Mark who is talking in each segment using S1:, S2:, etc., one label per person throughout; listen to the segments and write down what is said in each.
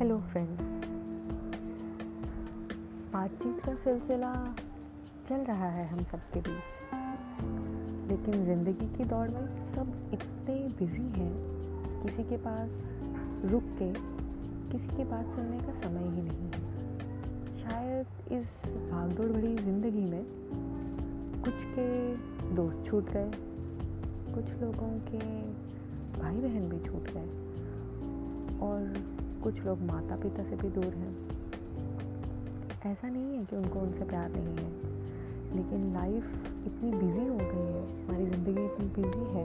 S1: Friends बातचीत का सिलसिला चल रहा है हम सबके बीच। लेकिन ज़िंदगी की दौड़ में सब इतने बिज़ी हैं कि किसी के पास रुक के किसी की बात सुनने का समय ही नहीं है। शायद इस भागदौड़ भरी ज़िंदगी में कुछ के दोस्त छूट गए, कुछ लोगों के भाई बहन भी छूट गए और कुछ लोग माता पिता से भी दूर हैं। ऐसा नहीं है कि उनको उनसे प्यार नहीं है, लेकिन लाइफ इतनी बिज़ी हो गई है, हमारी ज़िंदगी इतनी बिज़ी है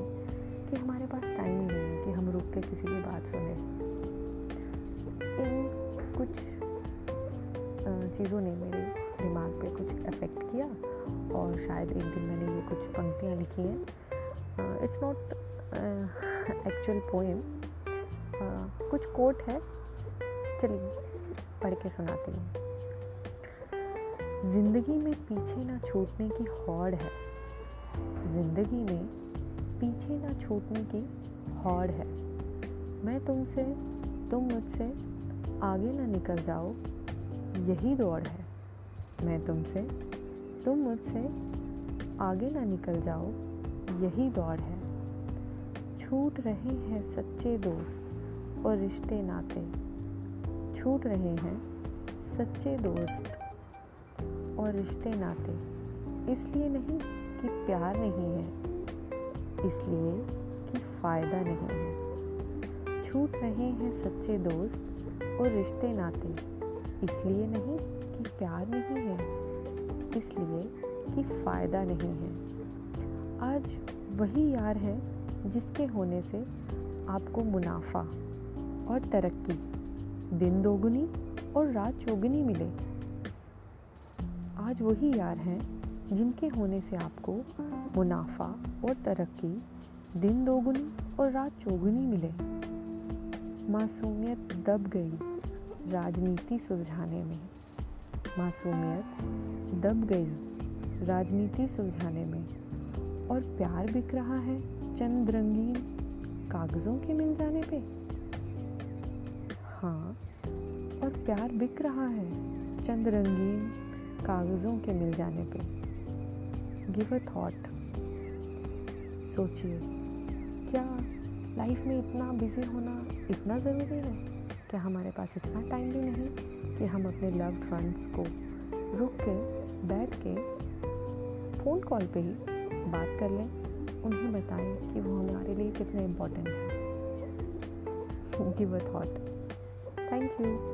S1: कि हमारे पास टाइम ही नहीं है कि हम रुक के किसी की बात सुने। इन कुछ चीज़ों ने मेरे दिमाग पे कुछ इफ़ेक्ट किया और शायद एक दिन मैंने ये कुछ पंक्तियाँ लिखी हैं। इट्स नॉट एक्चुअल पोएम कुछ कोट है चलिए पढ़ के सुनाती हूँ। ज़िंदगी में पीछे ना छूटने की हौड़ है। ज़िंदगी में पीछे ना छूटने की हौड़ है। मैं तुमसे, तुम मुझसे आगे ना निकल जाओ, यही दौड़ है। मैं तुमसे, तुम मुझसे आगे ना निकल जाओ, यही दौड़ है। छूट रहे हैं सच्चे दोस्त और रिश्ते नाते। छूट रहे हैं सच्चे दोस्त और रिश्ते नाते। इसलिए नहीं कि प्यार नहीं है, इसलिए कि फ़ायदा नहीं है। छूट रहे हैं सच्चे दोस्त और रिश्ते नाते। इसलिए नहीं कि प्यार नहीं है, इसलिए कि फ़ायदा नहीं है। आज वही यार है जिसके होने से आपको मुनाफा और तरक्की दिन दोगुनी और रात चौगुनी मिले। आज वही यार हैं जिनके होने से आपको मुनाफा और तरक्की, दिन दोगुनी और रात चौगुनी मिले। मासूमियत दब गई राजनीति सुलझाने में। मासूमियत दब गई राजनीति सुलझाने में। और प्यार बिक रहा है चंद रंगीन कागज़ों के मिल जाने पे। हाँ। और प्यार बिक रहा है चंद रंगीन कागज़ों के मिल जाने पे। गिव अ थॉट सोचिए, क्या लाइफ में इतना बिज़ी होना इतना ज़रूरी है? क्या हमारे पास इतना टाइम भी नहीं कि हम अपने लव्ड फ्रेंड्स को रुक के, बैठ के फ़ोन कॉल पे ही बात कर लें, उन्हें बताएँ कि वो हमारे लिए कितने इम्पोर्टेंट है। Give a thought Thank you.